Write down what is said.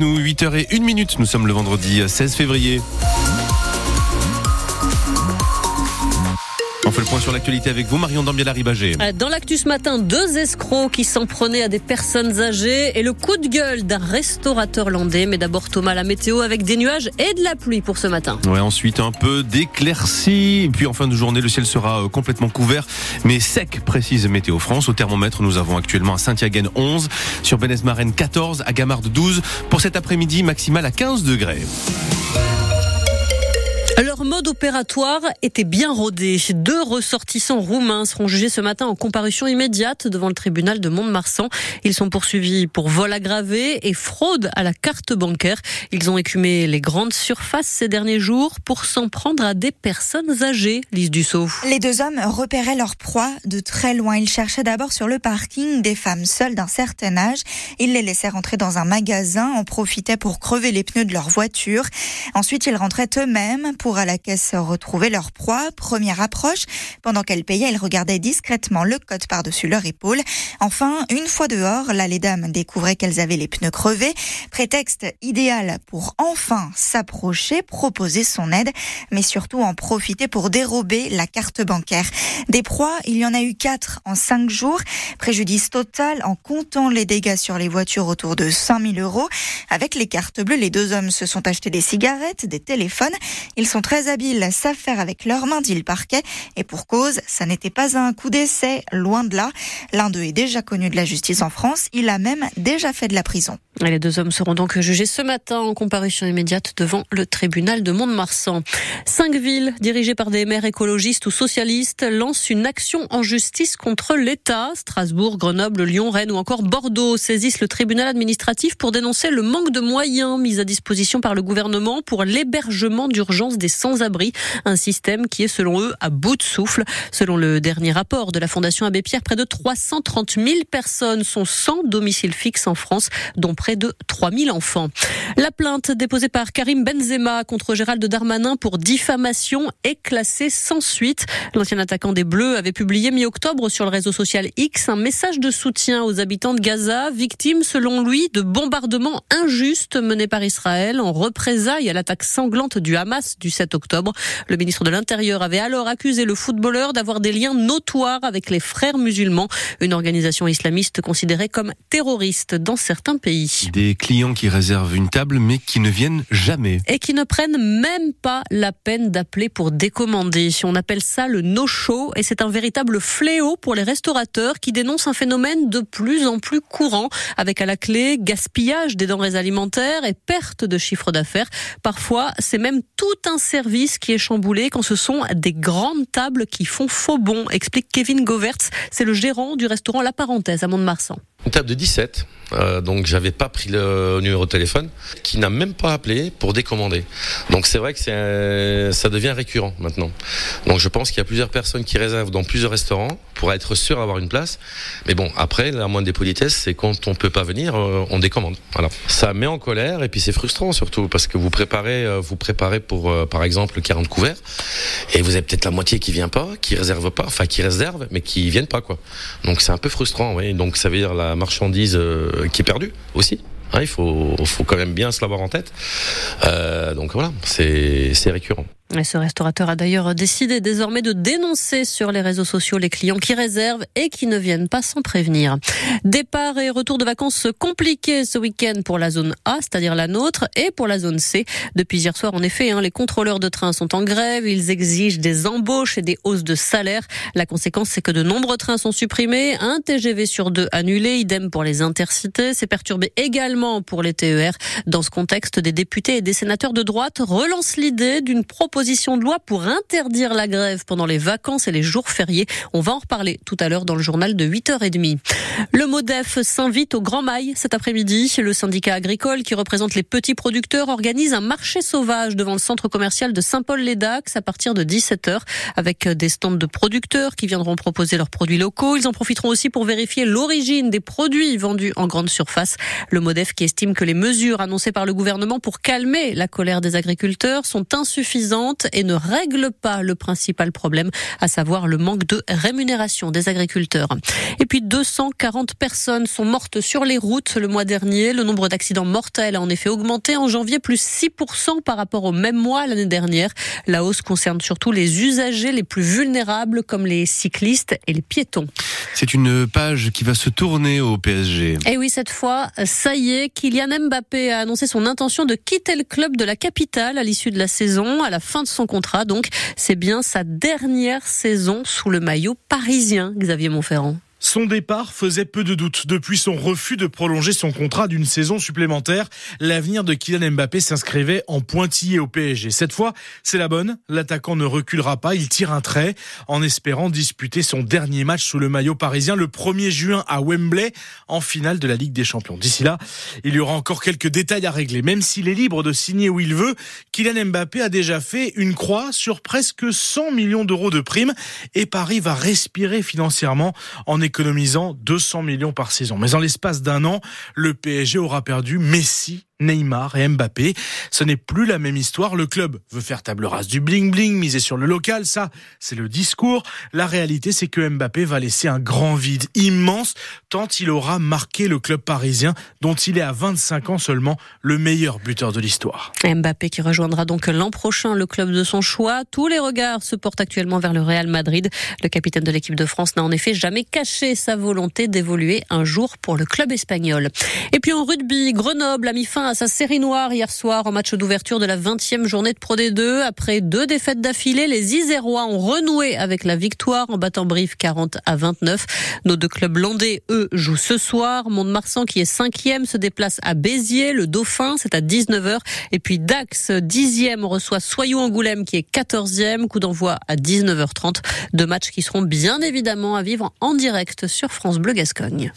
nous. 8h01 minute. Nous sommes le vendredi 16 février. Fait le point sur l'actualité avec vous, Marion Dambiel-Ribagé. Euh, dans l'actu ce matin, deux escrocs qui s'en prenaient à des personnes âgées et le coup de gueule d'un restaurateur landais. Mais d'abord, Thomas, la météo avec des nuages et de la pluie pour ce matin. Ouais, ensuite, un peu d'éclaircie. Puis en fin de journée, le ciel sera euh, complètement couvert, mais sec, précise Météo France. Au thermomètre, nous avons actuellement à Saint-Yaguen 11, sur Benez-Marenne 14, à Gamarde 12. Pour cet après-midi, maximal à 15 degrés. Leur mode opératoire était bien rodé. Deux ressortissants roumains seront jugés ce matin en comparution immédiate devant le tribunal de Mont-de-Marsan. Ils sont poursuivis pour vol aggravé et fraude à la carte bancaire. Ils ont écumé les grandes surfaces ces derniers jours pour s'en prendre à des personnes âgées. Lise Dussault. Les deux hommes repéraient leur proie de très loin. Ils cherchaient d'abord sur le parking des femmes seules d'un certain âge. Ils les laissaient rentrer dans un magasin, en profitaient pour crever les pneus de leur voiture. Ensuite, ils rentraient eux-mêmes pour à la caisse retrouver leur proie. Première approche, pendant qu'elle payait, ils regardaient discrètement le code par-dessus leur épaule. Enfin, une fois dehors, là, les dames découvraient qu'elles avaient les pneus crevés. Prétexte idéal pour enfin s'approcher, proposer son aide, mais surtout en profiter pour dérober la carte bancaire. Des proies, il y en a eu quatre en cinq jours. Préjudice total en comptant les dégâts sur les voitures autour de 5000 euros. Avec les cartes bleues, les deux hommes se sont achetés des cigarettes, des téléphones. Ils sont très habiles, savent faire avec leurs mains, dit le parquet. Et pour cause, ça n'était pas un coup d'essai, loin de là. L'un d'eux est déjà connu de la justice en France. Il a même déjà fait de la prison. les deux hommes seront donc jugés ce matin en comparution immédiate devant le tribunal de Mont-de-Marsan. Cinq villes dirigées par des maires écologistes ou socialistes lancent une action en justice contre l'État. Strasbourg, Grenoble, Lyon, Rennes ou encore Bordeaux saisissent le tribunal administratif pour dénoncer le manque de moyens mis à disposition par le gouvernement pour l'hébergement d'urgence des sans-abri, un système qui est selon eux à bout de souffle. Selon le dernier rapport de la Fondation Abbé Pierre, près de 330 000 personnes sont sans domicile fixe en France, dont près de 3 000 enfants. La plainte déposée par Karim Benzema contre Gérald Darmanin pour diffamation est classée sans suite. L'ancien attaquant des Bleus avait publié mi-octobre sur le réseau social X un message de soutien aux habitants de Gaza, victimes selon lui de bombardements injustes menés par Israël en représailles à l'attaque sanglante du Hamas du 7 octobre. Le ministre de l'Intérieur avait alors accusé le footballeur d'avoir des liens notoires avec les frères musulmans, une organisation islamiste considérée comme terroriste dans certains pays. Des clients qui réservent une table mais qui ne viennent jamais. Et qui ne prennent même pas la peine d'appeler pour décommander. On appelle ça le no-show et c'est un véritable fléau pour les restaurateurs qui dénoncent un phénomène de plus en plus courant avec à la clé gaspillage des denrées alimentaires et perte de chiffre d'affaires. Parfois, c'est même tout un service qui est chamboulé quand ce sont des grandes tables qui font faux bon, explique Kevin Govertz. C'est le gérant du restaurant La Parenthèse à Mont-de-Marsan. Une table de 17, euh, donc j'avais pas pris le numéro de téléphone, qui n'a même pas appelé pour décommander. Donc c'est vrai que c'est, ça devient récurrent maintenant. Donc je pense qu'il y a plusieurs personnes qui réservent dans plusieurs restaurants pour être sûr d'avoir une place. Mais bon, après, la moindre des politesses, c'est quand on peut pas venir, euh, on décommande. Voilà. Ça met en colère et puis c'est frustrant surtout parce que vous préparez, euh, vous préparez pour, euh, par exemple, 40 couverts et vous avez peut-être la moitié qui vient pas, qui réserve pas, enfin qui réserve, mais qui viennent pas quoi. Donc c'est un peu frustrant, oui. Donc ça veut dire la marchandise euh, qui est perdue aussi. Hein, il faut, faut quand même bien se l'avoir en tête. Euh, donc voilà, c'est récurrent. Et ce restaurateur a d'ailleurs décidé désormais de dénoncer sur les réseaux sociaux les clients qui réservent et qui ne viennent pas sans prévenir. Départ et retour de vacances compliqués ce week-end pour la zone A, c'est-à-dire la nôtre, et pour la zone C. Depuis hier soir, en effet, hein, les contrôleurs de train sont en grève. Ils exigent des embauches et des hausses de salaire. La conséquence, c'est que de nombreux trains sont supprimés, un TGV sur deux annulé, idem pour les intercités. C'est perturbé également pour les TER. Dans ce contexte, des députés et des sénateurs de droite relancent l'idée d'une proposition proposition de loi pour interdire la grève pendant les vacances et les jours fériés. On va en reparler tout à l'heure dans le journal de 8h30. Le MODEF s'invite au Grand Mail cet après-midi. Le syndicat agricole qui représente les petits producteurs organise un marché sauvage devant le centre commercial de Saint-Paul-les-Dax à partir de 17h avec des stands de producteurs qui viendront proposer leurs produits locaux. Ils en profiteront aussi pour vérifier l'origine des produits vendus en grande surface. Le MODEF qui estime que les mesures annoncées par le gouvernement pour calmer la colère des agriculteurs sont insuffisantes insuffisante et ne règle pas le principal problème, à savoir le manque de rémunération des agriculteurs. Et puis 240 personnes sont mortes sur les routes le mois dernier. Le nombre d'accidents mortels a en effet augmenté en janvier, plus 6% par rapport au même mois l'année dernière. La hausse concerne surtout les usagers les plus vulnérables comme les cyclistes et les piétons. C'est une page qui va se tourner au PSG. Et oui, cette fois, ça y est, Kylian Mbappé a annoncé son intention de quitter le club de la capitale à l'issue de la saison, à la fin de son contrat. Donc, c'est bien sa dernière saison sous le maillot parisien, Xavier Montferrand. Son départ faisait peu de doute. Depuis son refus de prolonger son contrat d'une saison supplémentaire, l'avenir de Kylian Mbappé s'inscrivait en pointillé au PSG. Cette fois, c'est la bonne. L'attaquant ne reculera pas. Il tire un trait en espérant disputer son dernier match sous le maillot parisien le 1er juin à Wembley en finale de la Ligue des Champions. D'ici là, il y aura encore quelques détails à régler. Même s'il est libre de signer où il veut, Kylian Mbappé a déjà fait une croix sur presque 100 millions d'euros de primes et Paris va respirer financièrement en économisant 200 millions par saison. Mais en l'espace d'un an, le PSG aura perdu Messi, Neymar et Mbappé. Ce n'est plus la même histoire. Le club veut faire table rase du bling-bling, miser sur le local. Ça, c'est le discours. La réalité, c'est que Mbappé va laisser un grand vide immense tant il aura marqué le club parisien dont il est à 25 ans seulement le meilleur buteur de l'histoire. Mbappé qui rejoindra donc l'an prochain le club de son choix. Tous les regards se portent actuellement vers le Real Madrid. Le capitaine de l'équipe de France n'a en effet jamais caché sa volonté d'évoluer un jour pour le club espagnol. Et puis en rugby, Grenoble a mis fin sa série noire hier soir en match d'ouverture de la 20e journée de Pro D2. Après deux défaites d'affilée, les Isérois ont renoué avec la victoire en battant Brive 40 à 29. Nos deux clubs landais, eux, jouent ce soir. Mont-de-Marsan, qui est cinquième, se déplace à Béziers. Le Dauphin, c'est à 19h. Et puis Dax, dixième, reçoit Soyou-Angoulême, qui est 14e. Coup d'envoi à 19h30. Deux matchs qui seront bien évidemment à vivre en direct sur France Bleu Gascogne.